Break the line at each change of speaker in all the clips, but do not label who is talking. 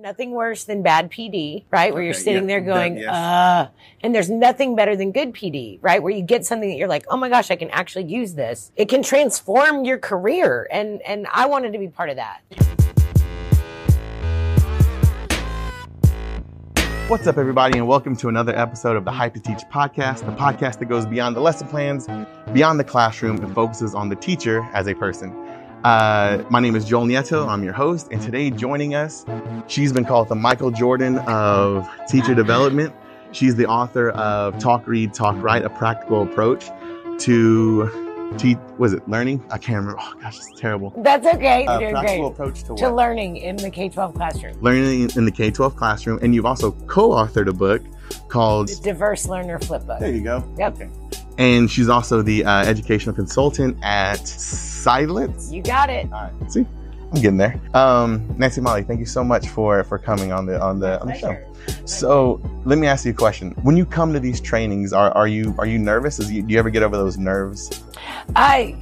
nothing worse than bad PD, right? Where you're sitting
yeah,
there going,
that- yes.
uh, and there's nothing better than good PD, right? Where you get something that you're like, oh my gosh, I can actually use this. It can transform your career. And, and I wanted to be part of that.
What's up, everybody, and welcome to another episode of the Hype to Teach podcast, the podcast that goes beyond the lesson plans, beyond the classroom, and focuses on the teacher as a person. Uh, my name is Joel Nieto. I'm your host, and today joining us, she's been called the Michael Jordan of teacher development. She's the author of Talk, Read, Talk, Write, a practical approach to teach. Was it learning? I can't remember. Oh gosh, it's terrible.
That's okay. You're
practical
great.
approach to?
To learning in the K 12 classroom.
learning in the K 12 classroom, and you've also co authored a book called.
The Diverse Learner Flipbook.
There you go.
Yep.
Okay. And she's also the uh, educational consultant at Seidlitz.
You got it.
All right. See, I'm getting there. Um, Nancy Motley, thank you so much for for coming on the on the on the show. So let me ask you a question. When you come to these trainings, are, are you are you nervous? You, do you ever get over those nerves?
I.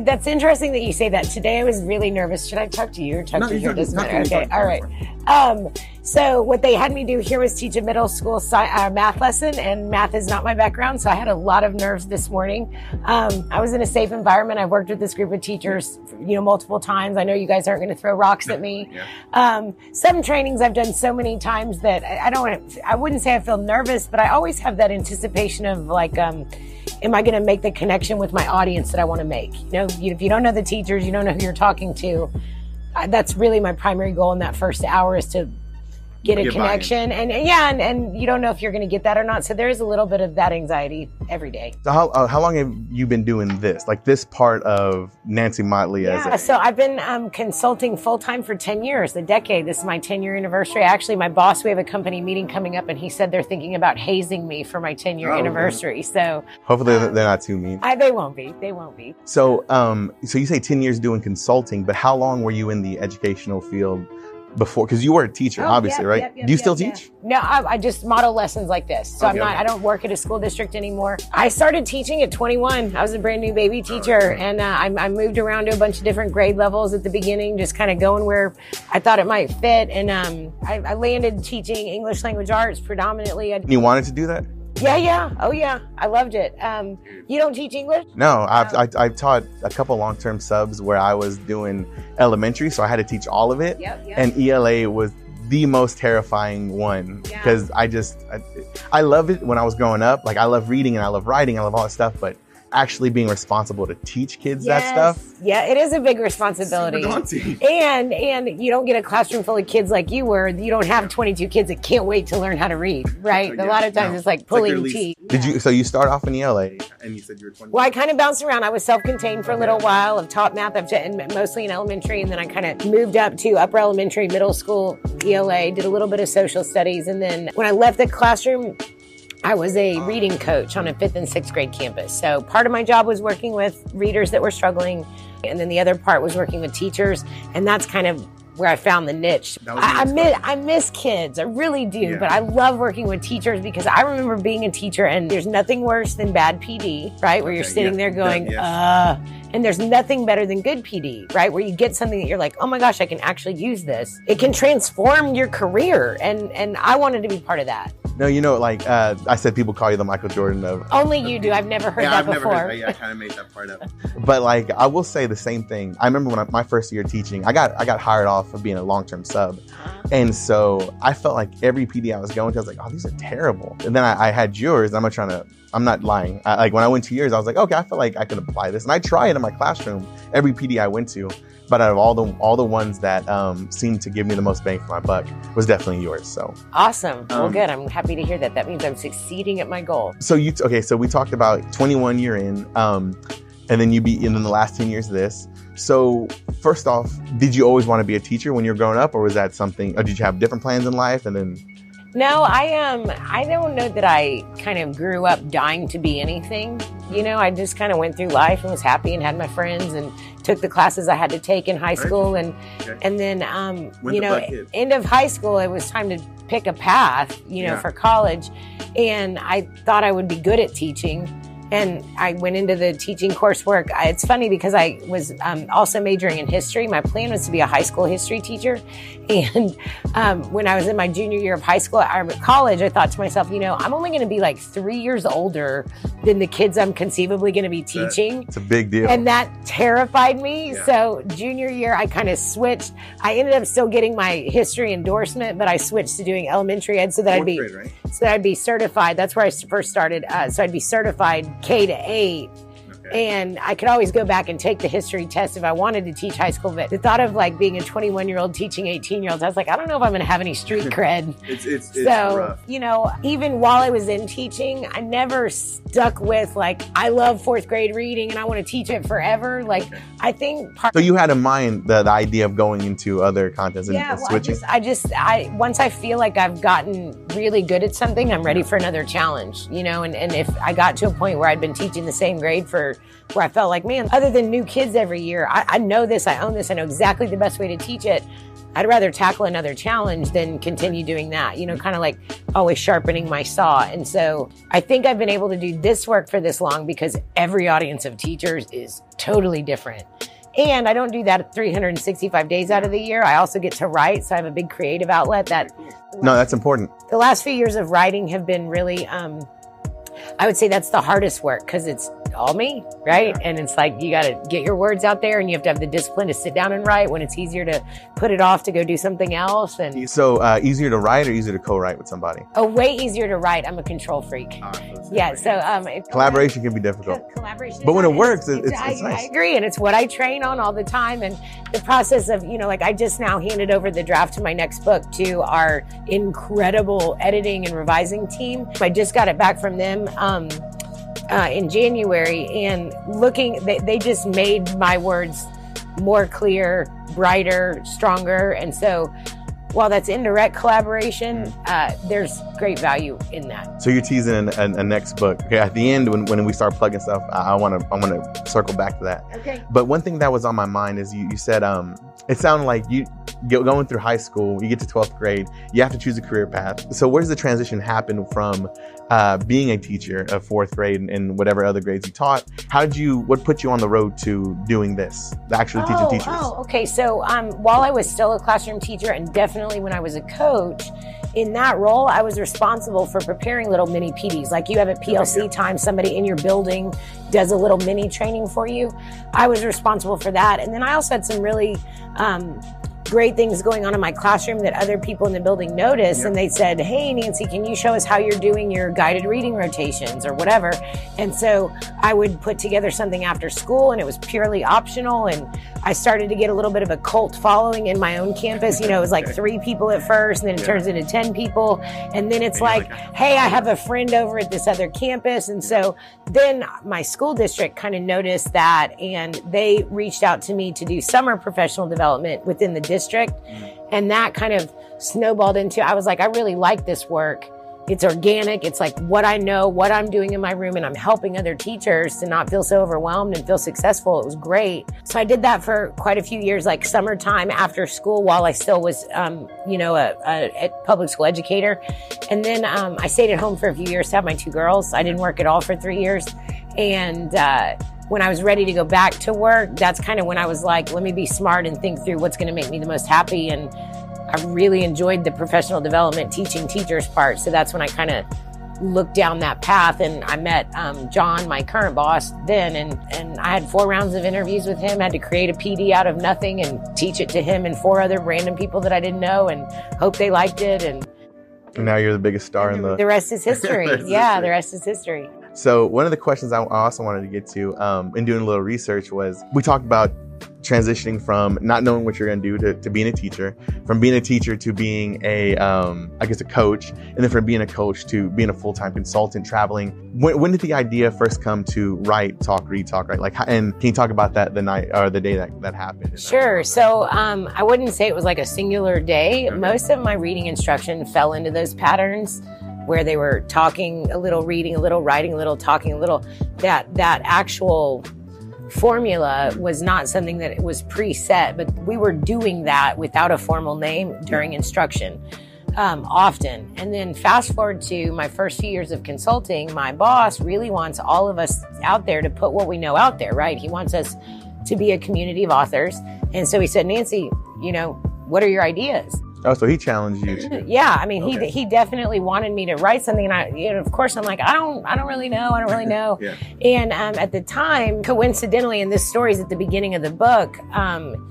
That's interesting that you say that. Today I was really nervous. Should I talk to you or talk
No,
to
you?
Doesn't matter. Okay. All right. Um, so what they had me do here was teach a middle school sci- uh, math lesson, and math is not my background, so I had a lot of nerves this morning. Um, I was in a safe environment. I've worked with this group of teachers, you know, multiple times. I know you guys aren't going to throw rocks at me.
Yeah.
Um, some trainings I've done so many times that I, I don't want I wouldn't say I feel nervous, but I always have that anticipation of like, um, am I going to make the connection with my audience that I want to make? You know, if you don't know the teachers, you don't know who you're talking to. That's really my primary goal in that first hour is to get a
Get
connection. And, and yeah, and, and you don't know if you're going to get that or not. So there is a little bit of that anxiety every day.
So how uh, how long have you been doing this? Like this part of Nancy Motley
Yeah,
as a
so I've been um, consulting full time for 10 years, a decade. This is my 10 year anniversary. Actually, my boss, we have a company meeting coming up, and he said they're thinking about hazing me for my 10 year
Oh,
anniversary. So
hopefully
um,
they're not too mean.
I, they won't be. They won't be.
So, um, so you say ten years doing consulting, but how long were you in the educational field before? Because you were a teacher,
Oh,
obviously,
yep,
right?
yep, yep,
Do you
yep,
still
yep.
teach?
No, I, I just model lessons like this. So I'm not.
okay.
I don't work at a school district anymore. I started teaching at 21. I was a brand new baby teacher, and uh, I, I moved around to a bunch of different grade levels at the beginning, just kind of going where I thought it might fit. And um, I, I landed teaching English language arts predominantly. I,
You wanted to do that?
Yeah, yeah, oh yeah, I loved it. Um, you don't teach English?
No, I've. I, I've taught a couple long-term subs where I was doing elementary, so I had to teach all of it.
Yep, yep.
And ELA was the most terrifying one
Yeah.
because I just, I, I love it when I was growing up. Like I love reading and I love writing, I love all that stuff, but actually being responsible to teach kids that stuff.
Yeah, it is a big responsibility. And and you don't get a classroom full of kids like you were. You don't have 22 kids that can't wait to learn how to read, right?
Yeah,
a lot of times
no.
it's like
It's like
pulling
your least-
teeth.
Did you? So you start off in ELA, and you said you were 20.
Well, I kind of bounced around. I was self-contained for a little while. I've taught math, I've taught mostly in elementary, and then I kind of moved up to upper elementary, middle school, ELA, did a little bit of social studies, and then when I left the classroom, I was a reading coach on a fifth and sixth grade campus. So part of my job was working with readers that were struggling, and then the other part was working with teachers, and that's kind of where I found the niche. I, I miss. I miss kids, I really do,
Yeah.
but I love working with teachers because I remember being a teacher, and there's nothing worse than bad PD, right? Where you're sitting
yeah.
there going,
Yeah, yes.
uh, and there's nothing better than good PD, right? Where you get something that you're like, oh my gosh, I can actually use this. It can transform your career, and and I wanted to be part of that.
No, you know, like uh, I said, people call you the Michael Jordan of.
Only you do. I've never heard that before.
Yeah, I've before. Never heard that. Yeah, I kind of made that part up. But like, I will say the same thing. I remember when I, my first year teaching, I got I got hired off of being a long term sub, and so I felt like every PD I was going to, I was like, oh, these are terrible. And then I, I had yours. I'm not trying to. I'm not lying. I, like when I went to yours, I was like, okay, I feel like I can apply this, and I try it in my classroom. Every PD I went to, but out of all the all the ones that um, seemed to give me the most bang for my buck was definitely yours. So.
Awesome. well,
Um,
good. I'm happy to hear that. That means I'm succeeding at my goal.
so you okay so we talked about 21 year in um and then you be in the last 10 years this so first off did you always want to be a teacher when you were growing up or was that something or did you have different plans in life and then
No, I um I don't know that I kind of grew up dying to be anything. You know, I just kind of went through life and was happy and had my friends and took the classes I had to take in high school and
Okay.
and then um you know end of high school it was time to pick a path, you know,
Yeah.
for college and I thought I would be good at teaching and I went into the teaching coursework. I, it's funny because I was um, also majoring in history. My plan was to be a high school history teacher. And um, when I was in my junior year of high school at college, I thought to myself, you know, I'm only going to be like three years older than the kids I'm conceivably going to be teaching.
It's a big deal.
And that terrified me. Yeah. So junior year, I kind of switched. I ended up still getting my history endorsement, but I switched to doing elementary ed so that Fourth I'd be grade, right? so that I'd be certified. That's where I first started. Uh, so I'd be certified K to eight. And I could always go back and take the history test if I wanted to teach high school. But the thought of like being a 21 year old teaching 18 year olds, I was like, I don't know if I'm going to have any street cred.
it's, it's, it's
so,
rough.
you know, even while I was in teaching, I never stuck with like, I love fourth grade reading and I want to teach it forever. Like, okay. I think
part. So you had in mind the, the idea of going into other contents and,
yeah,
and switching?
I, just, I just, I, once I feel like I've gotten really good at something, I'm ready for another challenge, you know, and, and if I got to a point where I'd been teaching the same grade for where I felt like, man, other than new kids every year, I, I know this, I own this, I know exactly the best way to teach it. I'd rather tackle another challenge than continue doing that, you know, kind of like always sharpening my saw. And so I think I've been able to do this work for this long because every audience of teachers is totally different. And I don't do that 365 days out of the year. I also get to write. So I have a big creative outlet that.
No, that's important.
The last few years of writing have been really, um, I would say that's the hardest work because it's all me, right? Yeah. And it's like you got to get your words out there, and you have to have the discipline to sit down and write when it's easier to put it off to go do something else. And
so, uh, easier to write or easier to co-write with somebody?
Oh, way easier to write. I'm a control freak. yeah. So um,
collaboration can be difficult.
Collaboration,
but when it works, it's, it's, it's
I,
nice.
I agree, and it's what I train on all the time. And the process of you know, like I just now handed over the draft to my next book to our incredible editing and revising team. I just got it back from them. Um, uh, in January, and looking, they, they just made my words more clear, brighter, stronger. And so while that's indirect collaboration, mm-hmm. uh, there's great value in that.
So you're teasing a, a, a, next book. Okay, at the end when, when we start plugging stuff, I want to I want to circle back to that.
Okay.
But one thing that was on my mind is you, you said um, it sounded like you going through high school, you get to 12th grade, you have to choose a career path. So where does the transition happen from uh, being a teacher of fourth grade and, whatever other grades you taught? How did you, what put you on the road to doing this, actually oh, teaching teachers?
Oh, okay. So um, while I was still a classroom teacher and definitely when I was a coach, in that role, I was responsible for preparing little mini PDs. Like you have at PLC time, somebody in your building does a little mini training for you. I was responsible for that. And then I also had some really um, great things going on in my classroom that other people in the building noticed. Yep. And they said, Hey, Nancy, can you show us how you're doing your guided reading rotations or whatever? And so I would put together something after school and it was purely optional. And I started to get a little bit of a cult following in my own campus. You know, it was like three people at first and then it yeah. turns into 10 people. And then it's like, like, oh, Hey, I have a friend over at this other campus. And so then my school district kind of noticed that and they reached out to me to do summer professional development within the district district. And that kind of snowballed into, I was like, I really like this work. It's organic. It's like what I know, what I'm doing in my room, and I'm helping other teachers to not feel so overwhelmed and feel successful. It was great. So I did that for quite a few years, like summertime after school while I still was, um, you know, a, a, a, public school educator. And then um, I stayed at home for a few years to have my two girls. I didn't work at all for three years. And, uh, when I was ready to go back to work, that's kind of when I was like, let me be smart and think through what's going to make me the most happy. And I really enjoyed the professional development teaching teachers part. So that's when I kind of looked down that path and I met um, John, my current boss then, and, and I had four rounds of interviews with him, had to create a PD out of nothing and teach it to him and four other random people that I didn't know and hope they liked it. And,
and now you're the biggest star in the.
The rest is history. yeah, the rest is history.
So one of the questions I also wanted to get to um, in doing a little research was we talked about transitioning from not knowing what you're going to do to, to being a teacher, from being a teacher to being a, um, I guess, a coach, and then from being a coach to being a full time consultant traveling. When, when, did the idea first come to write, talk, read, talk, Write? Like, and can you talk about that the night or the day that that happened?
Sure. So um, I wouldn't say it was like a singular day. Okay. Most of my reading instruction fell into those patterns where they were talking a little, reading a little, writing a little, talking a little. That that actual formula was not something that was preset, but we were doing that without a formal name during instruction. um, often. And then fast forward to my first few years of consulting, my boss really wants all of us out there to put what we know out there, right? He wants us to be a community of authors. And so he said, Nancy, you know, what are your ideas?
Oh, so he challenged you too.
Yeah, I mean,
Okay.
he he definitely wanted me to write something, and I, you know, of course, I'm like, I don't, I don't really know, I don't really know.
Yeah.
And um, at the time, coincidentally, and this story's at the beginning of the book, um,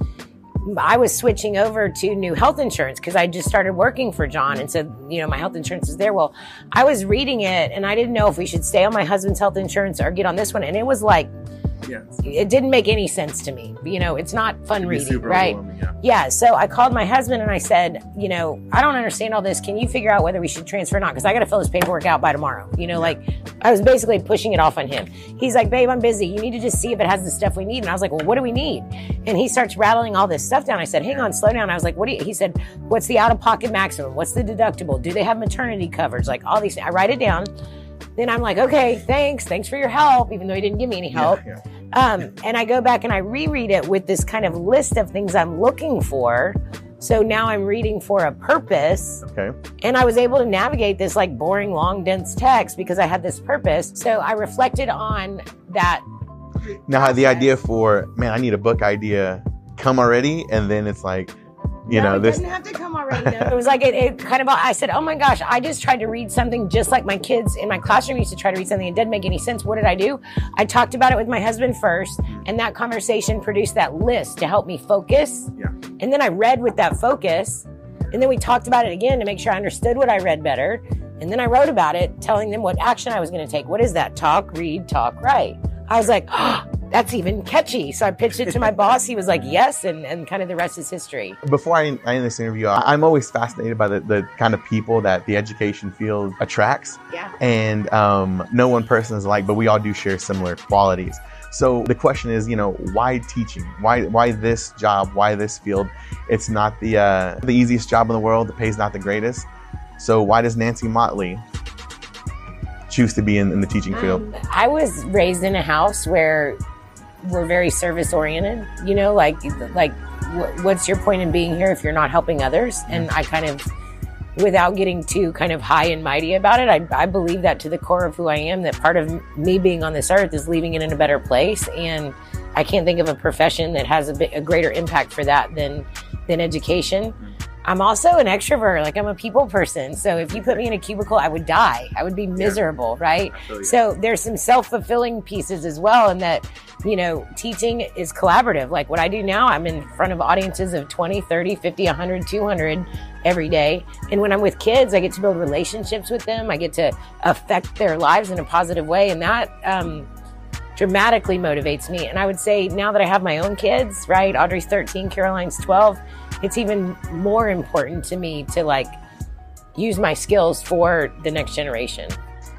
I was switching over to new health insurance because I just started working for John, and so you know, my health insurance is there. Well, I was reading it, and I didn't know if we should stay on my husband's health insurance or get on this one, and it was like,
Yeah.
it didn't make any sense to me. You know, it's not fun
It'd
reading, right?
yeah.
Yeah, so I called my husband and I said, you know, I don't understand all this. Can you figure out whether we should transfer or not? Because I got to fill this paperwork out by tomorrow. You know, like I was basically pushing it off on him. He's like, babe, I'm busy. You need to just see if it has the stuff we need. And I was like, well, what do we need? And he starts rattling all this stuff down. I said, hang on, slow down. I was like, what do you, he said, what's the out of pocket maximum? What's the deductible? Do they have maternity coverage? Like all these. I write it down. Then I'm like, okay, thanks. Thanks for your help, even though he didn't give me any help.
Yeah, yeah.
Um, and I go back and I reread it with this kind of list of things I'm looking for. So now I'm reading for a purpose.
Okay.
And I was able to navigate this like boring, long, dense text because I had this purpose. So I reflected on that.
Now the idea for man, I need a book idea come already, and then it's like, you
No,
know,
it
this.
doesn't have to come already. It was like it, it kind of. I said, "Oh my gosh!" I just tried to read something just like my kids in my classroom used to try to read something. It didn't make any sense. What did I do? I talked about it with my husband first, and that conversation produced that list to help me focus.
Yeah.
And then I read with that focus, and then we talked about it again to make sure I understood what I read better. And then I wrote about it, telling them what action I was going to take. What is that? Talk, read, talk, write. I was like, oh, that's even catchy. So I pitched it to my boss. He was like, yes. And, and kind of the rest is history.
Before I, I end this interview, I- I'm always fascinated by the, the kind of people that the education field attracts.
Yeah.
and um, no one person is alike, but we all do share similar qualities. So the question is, you know, why teaching? Why why this job? Why this field? It's not the uh, the easiest job in the world. The pay's not the greatest. So why does Nancy Motley choose to be in, in the teaching field?
Um, I was raised in a house where we're very service oriented. You know, like like what's your point in being here if you're not helping others? And mm-hmm. I kind of, without getting too kind of high and mighty about it, I, I believe that to the core of who I am. That part of me being on this earth is leaving it in a better place, and I can't think of a profession that has a, bit, a greater impact for that than than education. Mm-hmm. I'm also an extrovert. Like I'm a people person. So if you put me in a cubicle, I would die. I would be miserable, right? So there's some self-fulfilling pieces as well in that, you know, teaching is collaborative. Like what I do now, I'm in front of audiences of 20, 30, 50, 100, 200 every day. And when I'm with kids, I get to build relationships with them. I get to affect their lives in a positive way. And that, um, dramatically motivates me. And I would say now that I have my own kids, right? Audrey's 13, Caroline's 12, it's even more important to me to like use my skills for the next generation.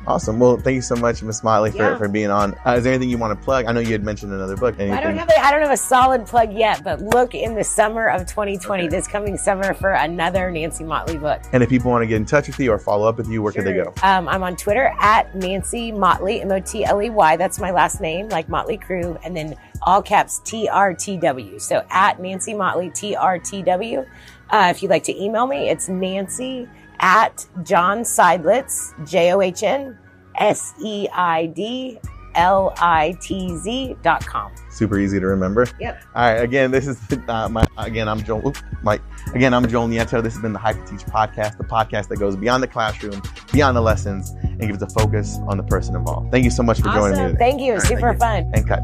Awesome. Well, thank you so much, Miss Motley, for,
Yeah.
for being on. Uh, is there anything you want to plug? I know you had mentioned another book. Anything?
I don't have a, I don't have a solid plug yet, but look in the summer of 2020,
Okay.
this coming summer for another Nancy Motley book.
and if people want to get in touch with you or follow up with you, where could they go?
Um, I'm on Twitter at Nancy Motley, M O T L E Y. That's my last name, like Mötley Crüe, and then all caps T R T W. So at Nancy Motley, T R T W. Uh, if you'd like to email me, it's Nancy at John Seidlitz, J O H N S E I D L I T Z dot com.
Super easy to remember.
Yep.
All right. Again, this is uh, my. Again, I'm Joel. Oops, Mike. Again, I'm Joel Nieto. This has been the Hyper Teach podcast, the podcast that goes beyond the classroom, beyond the lessons, and gives a focus on the person involved. Thank you so much for joining me. Today.
Thank you.
Right,
Super
thank
fun.
And cut.